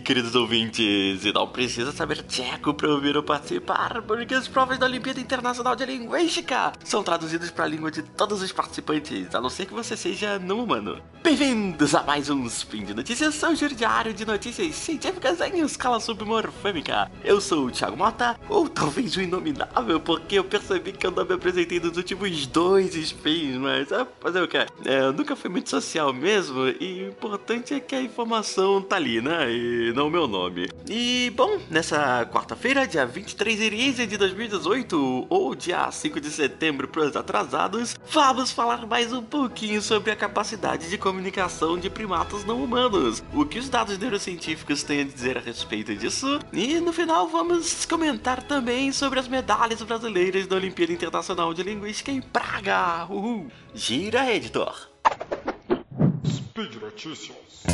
queridos ouvintes? E não precisa saber tcheco para ouvir ou participar, porque as provas da Olimpíada Internacional de Linguística são traduzidas para a língua de todos os participantes, a não ser que você seja não humano. Bem-vindos a mais um Spin de Notícias, seu giro diário de notícias científicas em escala submorfêmica. Eu sou o Thiago Mota, ou talvez o Inominável, porque eu percebi que eu não me apresentei nos últimos dois spins, mas é fazer o que? É, eu nunca fui muito social mesmo, e o importante é que a informação tá ali, né? E não meu nome. E, bom, nessa quarta-feira, dia 23 Irísia de 2018, ou dia 5 de setembro para os atrasados, vamos falar mais um pouquinho sobre a capacidade de comunicação de primatas não humanos, o que os dados neurocientíficos têm a dizer a respeito disso, e no final vamos comentar também sobre as medalhas brasileiras da Olimpíada Internacional de Linguística em Praga. Uhul. Gira, editor! Speed Notícias.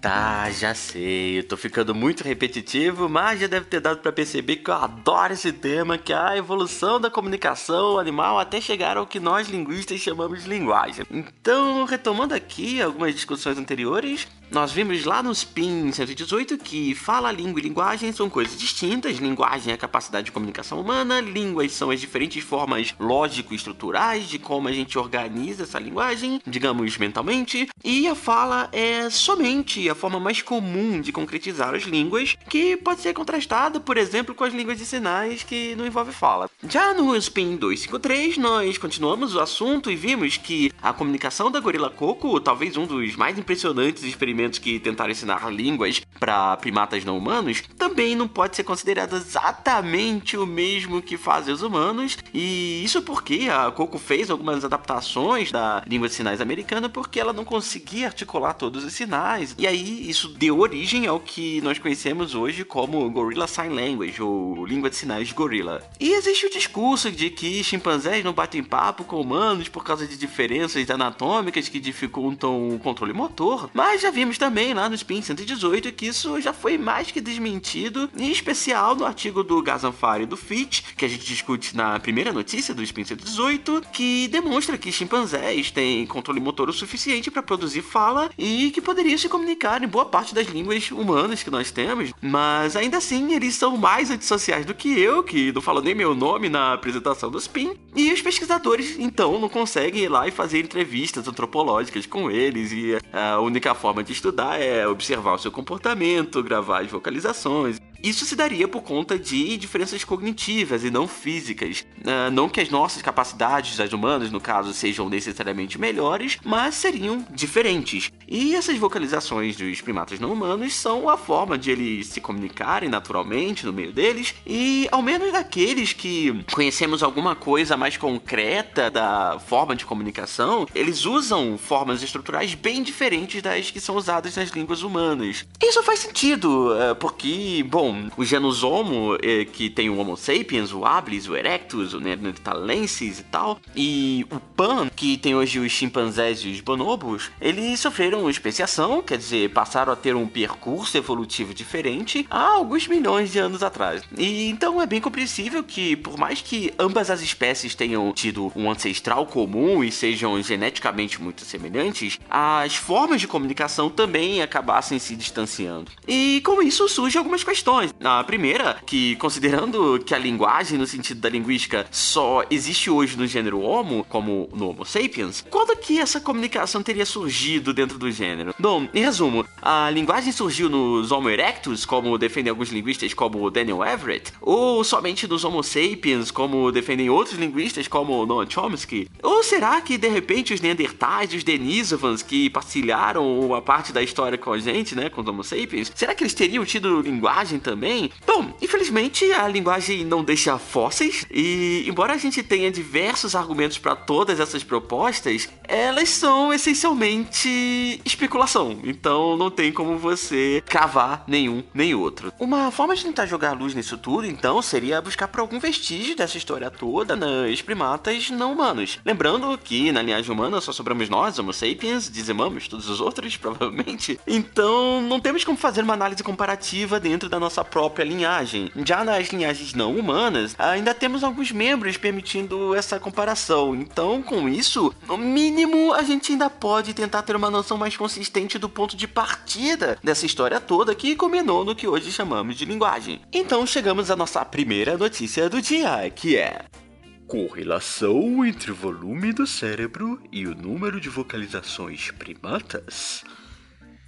Tá, já sei, eu tô ficando muito repetitivo, mas já deve ter dado para perceber que eu adoro esse tema, que é a evolução da comunicação animal até chegar ao que nós linguistas chamamos de linguagem. Então, retomando aqui algumas discussões anteriores, nós vimos lá no SPIN 118 que fala, língua e linguagem são coisas distintas. Linguagem é a capacidade de comunicação humana, línguas são as diferentes formas lógico-estruturais de como a gente organiza essa linguagem, digamos mentalmente, e a fala é somente a forma mais comum de concretizar as línguas, que pode ser contrastada, por exemplo, com as línguas de sinais que não envolve fala. Já no SPIN 253, nós continuamos o assunto e vimos que a comunicação da gorila coco, talvez um dos mais impressionantes experimentos experimentos que tentaram ensinar línguas para primatas não humanos, também não pode ser considerado exatamente o mesmo que fazem os humanos. E isso porque a Coco fez algumas adaptações da língua de sinais americana porque ela não conseguia articular todos os sinais. E aí isso deu origem ao que nós conhecemos hoje como Gorilla Sign Language ou língua de sinais de gorila. E existe o discurso de que chimpanzés não batem papo com humanos por causa de diferenças anatômicas que dificultam o controle motor, mas já também lá no Spin 118 que isso já foi mais que desmentido, em especial no artigo do Gazanfari e do Fitch, que a gente discute na primeira notícia do Spin 118, que demonstra que chimpanzés têm controle motor o suficiente para produzir fala e que poderiam se comunicar em boa parte das línguas humanas que nós temos, mas ainda assim eles são mais antissociais do que eu, que não falo nem meu nome na apresentação do Spin, e os pesquisadores então não conseguem ir lá e fazer entrevistas antropológicas com eles, e a única forma de estudar é observar o seu comportamento, gravar as vocalizações. Isso se daria por conta de diferenças cognitivas e não físicas. Uh, não que as nossas capacidades, as humanas no caso, sejam necessariamente melhores, mas seriam diferentes. E essas vocalizações dos primatas não humanos são a forma de eles se comunicarem naturalmente no meio deles, e ao menos daqueles que conhecemos alguma coisa mais concreta da forma de comunicação, eles usam formas estruturais bem diferentes das que são usadas nas línguas humanas. Isso faz sentido, uh, porque, bom, o genus Homo, é, que tem o Homo sapiens, o habilis, o erectus, o neanderthalensis e tal, e o Pan, que tem hoje os chimpanzés e os bonobos, eles sofreram especiação, quer dizer, passaram a ter um percurso evolutivo diferente há alguns milhões de anos atrás. E então é bem compreensível que, por mais que ambas as espécies tenham tido um ancestral comum e sejam geneticamente muito semelhantes, as formas de comunicação também acabassem se distanciando. E com isso surgem algumas questões questões. A primeira, que considerando que a linguagem, no sentido da linguística, só existe hoje no gênero Homo, como no Homo sapiens, quando que essa comunicação teria surgido dentro do gênero? Bom, em resumo, a linguagem surgiu nos Homo erectus, como defendem alguns linguistas como Daniel Everett, ou somente nos Homo sapiens, como defendem outros linguistas como Noam Chomsky? Ou será que de repente os Neandertais os Denisovans que partilharam uma parte da história com a gente, né, com os Homo sapiens, será que eles teriam tido linguagem também? Também. Bom, infelizmente a linguagem não deixa fósseis e embora a gente tenha diversos argumentos para todas essas propostas, elas são essencialmente especulação. Então não tem como você cravar nenhum nem outro. Uma forma de tentar jogar luz nisso tudo, então, seria buscar por algum vestígio dessa história toda nas primatas não humanos. Lembrando que na linhagem humana só sobramos nós, Homo sapiens, dizimamos todos os outros, provavelmente. Então não temos como fazer uma análise comparativa dentro da nossa nossa própria linhagem. Já nas linhagens não humanas, ainda temos alguns membros permitindo essa comparação. Então, com isso, no mínimo, a gente ainda pode tentar ter uma noção mais consistente do ponto de partida dessa história toda que combinou no que hoje chamamos de linguagem. Então, chegamos à nossa primeira notícia do dia, que é correlação entre o volume do cérebro e o número de vocalizações primatas.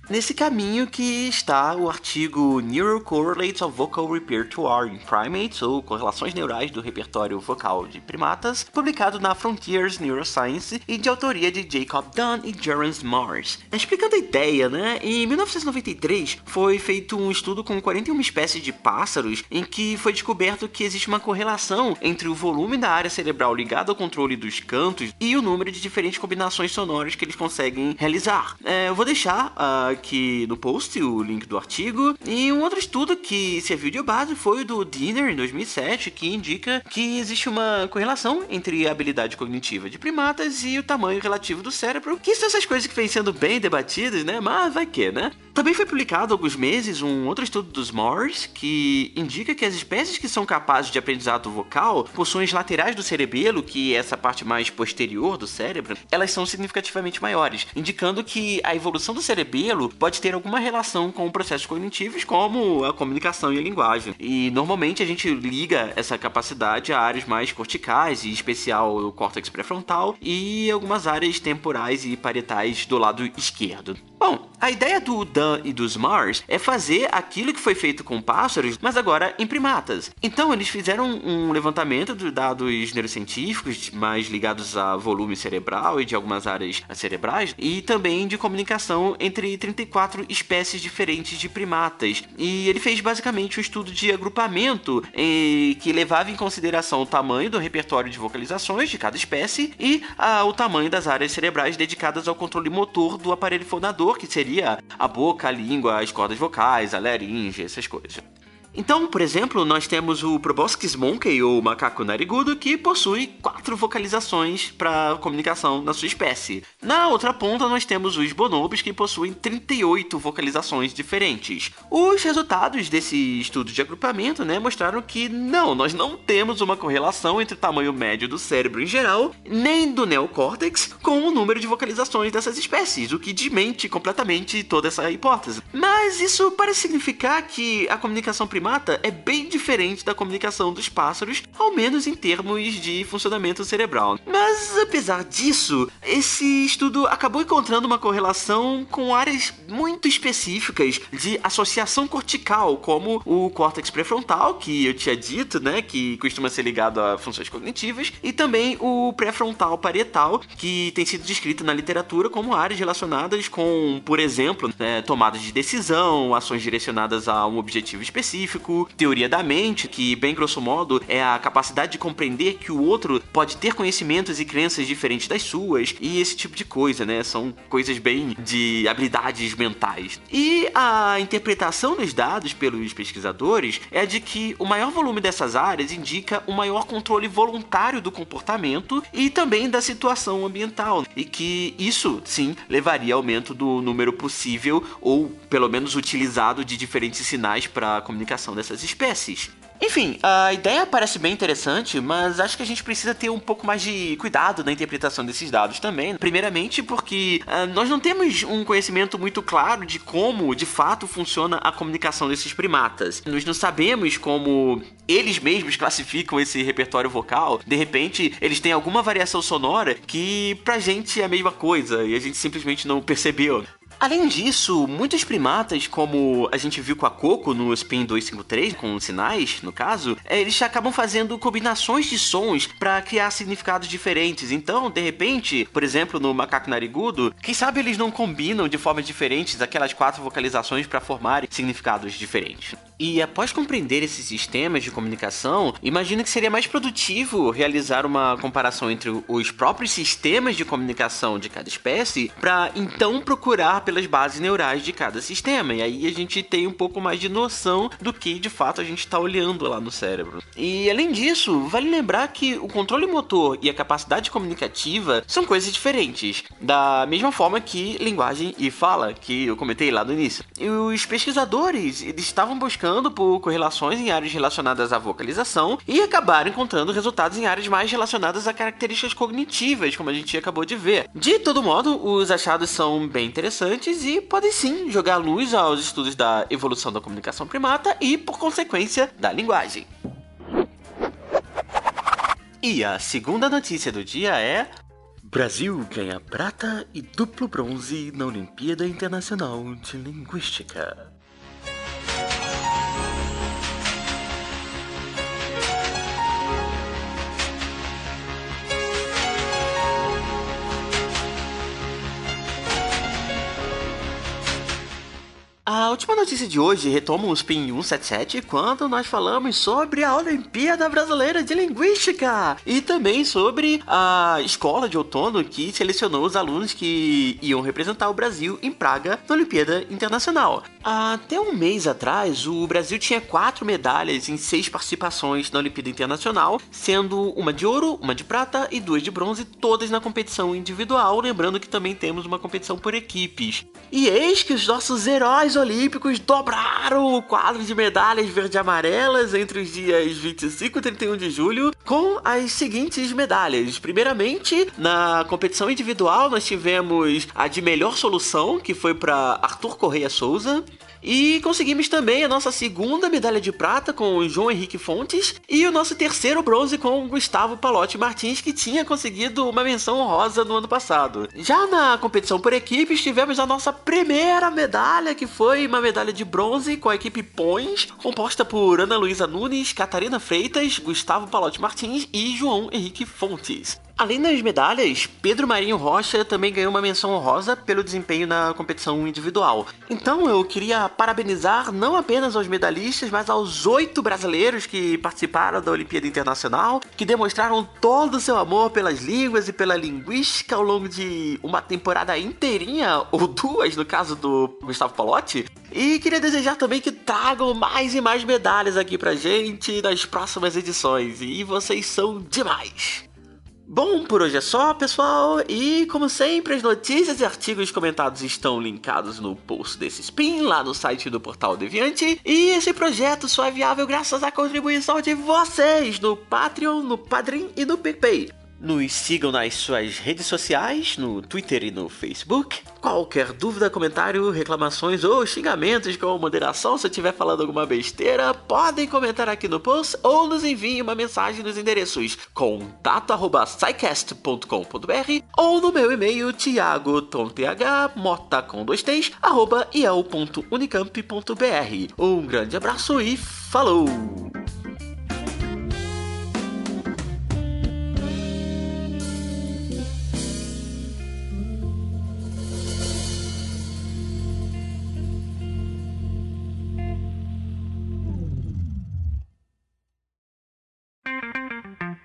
Nesse caminho que está o artigo Neural Correlates of Vocal Repertoire in Primates, ou Correlações Neurais do Repertório Vocal de Primatas, publicado na Frontiers Neuroscience e de autoria de Jacob Dunn e Jerence Mars. Explicando a ideia, né? Em 1993 foi feito um estudo com 41 espécies de pássaros em que foi descoberto que existe uma correlação entre o volume da área cerebral ligada ao controle dos cantos e o número de diferentes combinações sonoras que eles conseguem realizar. É, eu vou deixar uh, aqui no post o link do artigo. E um outro estudo que serviu de base foi o do Dinner em 2007, que indica que existe uma correlação entre a habilidade cognitiva de primatas e o tamanho relativo do cérebro. Que são essas coisas que vêm sendo bem debatidas, né? Mas vai que, né? Também foi publicado há alguns meses um outro estudo dos Mars que indica que as espécies que são capazes de aprendizado vocal possuem as laterais do cerebelo, que é essa parte mais posterior do cérebro, elas são significativamente maiores, indicando que a evolução do cerebelo pode ter alguma relação com processos cognitivos, como a comunicação e a linguagem. E normalmente a gente liga essa capacidade a áreas mais corticais, e especial o córtex pré-frontal, e algumas áreas temporais e parietais do lado esquerdo. Bom, a ideia do Dan e dos Mars é fazer aquilo que foi feito com pássaros, mas agora em primatas. Então eles fizeram um levantamento de dados neurocientíficos mais ligados a volume cerebral e de algumas áreas cerebrais e também de comunicação entre 34 espécies diferentes de primatas. E ele fez basicamente um estudo de agrupamento em, que levava em consideração o tamanho do repertório de vocalizações de cada espécie e a, o tamanho das áreas cerebrais dedicadas ao controle motor do aparelho fonador, que seria a boca, a língua, as cordas vocais, a laringe, essas coisas. Então, por exemplo, nós temos o Proboscis monkey, ou macaco narigudo, que possui quatro vocalizações para comunicação na sua espécie. Na outra ponta, nós temos os bonobos, que possuem 38 vocalizações diferentes. Os resultados desse estudo de agrupamento né, mostraram que não, nós não temos uma correlação entre o tamanho médio do cérebro em geral, nem do neocórtex, com o número de vocalizações dessas espécies, o que desmente completamente toda essa hipótese. Mas isso parece significar que a comunicação primária primata é bem diferente da comunicação dos pássaros, ao menos em termos de funcionamento cerebral. Mas apesar disso, esse estudo acabou encontrando uma correlação com áreas muito específicas de associação cortical, como o córtex pré-frontal, que eu tinha dito, né, que costuma ser ligado a funções cognitivas, e também o pré-frontal parietal, que tem sido descrito na literatura como áreas relacionadas com, por exemplo, né, tomadas de decisão, ações direcionadas a um objetivo específico científico, teoria da mente, que, bem grosso modo, é a capacidade de compreender que o outro pode ter conhecimentos e crenças diferentes das suas, e esse tipo de coisa, né? São coisas bem de habilidades mentais. E a interpretação dos dados pelos pesquisadores é de que o maior volume dessas áreas indica um maior controle voluntário do comportamento e também da situação ambiental, e que isso, sim, levaria ao aumento do número possível ou pelo menos utilizado de diferentes sinais para comunicação dessas espécies. Enfim, a ideia parece bem interessante, mas acho que a gente precisa ter um pouco mais de cuidado na interpretação desses dados também. Primeiramente, porque uh, nós não temos um conhecimento muito claro de como, de fato, funciona a comunicação desses primatas. Nós não sabemos como eles mesmos classificam esse repertório vocal. De repente, eles têm alguma variação sonora que pra gente é a mesma coisa e a gente simplesmente não percebeu. Além disso, muitos primatas, como a gente viu com a Coco no Spin 253, com sinais, no caso, é, eles acabam fazendo combinações de sons para criar significados diferentes. Então, de repente, por exemplo, no macaco narigudo, quem sabe eles não combinam de formas diferentes aquelas quatro vocalizações para formar significados diferentes. E após compreender esses sistemas de comunicação, imagino que seria mais produtivo realizar uma comparação entre os próprios sistemas de comunicação de cada espécie, para então procurar pelas bases neurais de cada sistema. E aí a gente tem um pouco mais de noção do que de fato a gente está olhando lá no cérebro. E além disso, vale lembrar que o controle motor e a capacidade comunicativa são coisas diferentes, da mesma forma que linguagem e fala, que eu comentei lá no início. E os pesquisadores estavam buscando buscando por correlações em áreas relacionadas à vocalização e acabaram encontrando resultados em áreas mais relacionadas a características cognitivas, como a gente acabou de ver. De todo modo, os achados são bem interessantes e podem sim jogar luz aos estudos da evolução da comunicação primata e, por consequência, da linguagem. E a segunda notícia do dia é Brasil ganha prata e duplo bronze na Olimpíada Internacional de Linguística. A última notícia de hoje retoma o Spin 177 quando nós falamos sobre a Olimpíada Brasileira de Linguística e também sobre a escola de outono que selecionou os alunos que iam representar o Brasil em Praga na Olimpíada Internacional. Até um mês atrás, o Brasil tinha quatro medalhas em seis participações na Olimpíada Internacional, sendo uma de ouro, uma de prata e duas de bronze, todas na competição individual, lembrando que também temos uma competição por equipes. E eis que os nossos heróis olímpicos dobraram o quadro de medalhas verde amarelas entre os dias 25 e 31 de julho com as seguintes medalhas. Primeiramente, na competição individual, nós tivemos a de melhor solução, que foi para Arthur Correia Souza. E conseguimos também a nossa segunda medalha de prata com o João Henrique Fontes e o nosso terceiro bronze com o Gustavo Palotti Martins, que tinha conseguido uma menção honrosa no ano passado. Já na competição por equipes, tivemos a nossa primeira medalha, que foi uma medalha de bronze com a equipe Pões, composta por Ana Luísa Nunes, Catarina Freitas, Gustavo Palotti Martins e João Henrique Fontes. Além das medalhas, Pedro Marinho Rocha também ganhou uma menção honrosa pelo desempenho na competição individual. Então eu queria parabenizar não apenas aos medalhistas, mas aos oito brasileiros que participaram da Olimpíada Internacional, que demonstraram todo o seu amor pelas línguas e pela linguística ao longo de uma temporada inteirinha, ou duas no caso do Gustavo Palotti. E queria desejar também que tragam mais e mais medalhas aqui pra gente nas próximas edições. E vocês são demais! Bom, por hoje é só, pessoal, e como sempre, as notícias e artigos comentados estão linkados no post desse spin lá no site do Portal Deviante. E esse projeto só é viável graças à contribuição de vocês no Patreon, no Padrim e no PicPay. Nos sigam nas suas redes sociais, no Twitter e no Facebook. Qualquer dúvida, comentário, reclamações ou xingamentos com moderação, se eu estiver falando alguma besteira, podem comentar aqui no post ou nos enviem uma mensagem nos endereços contato@scicast.com.br ou no meu e-mail thiago.mota com dois t's, arroba iel.unicamp.br. Um grande abraço e falou!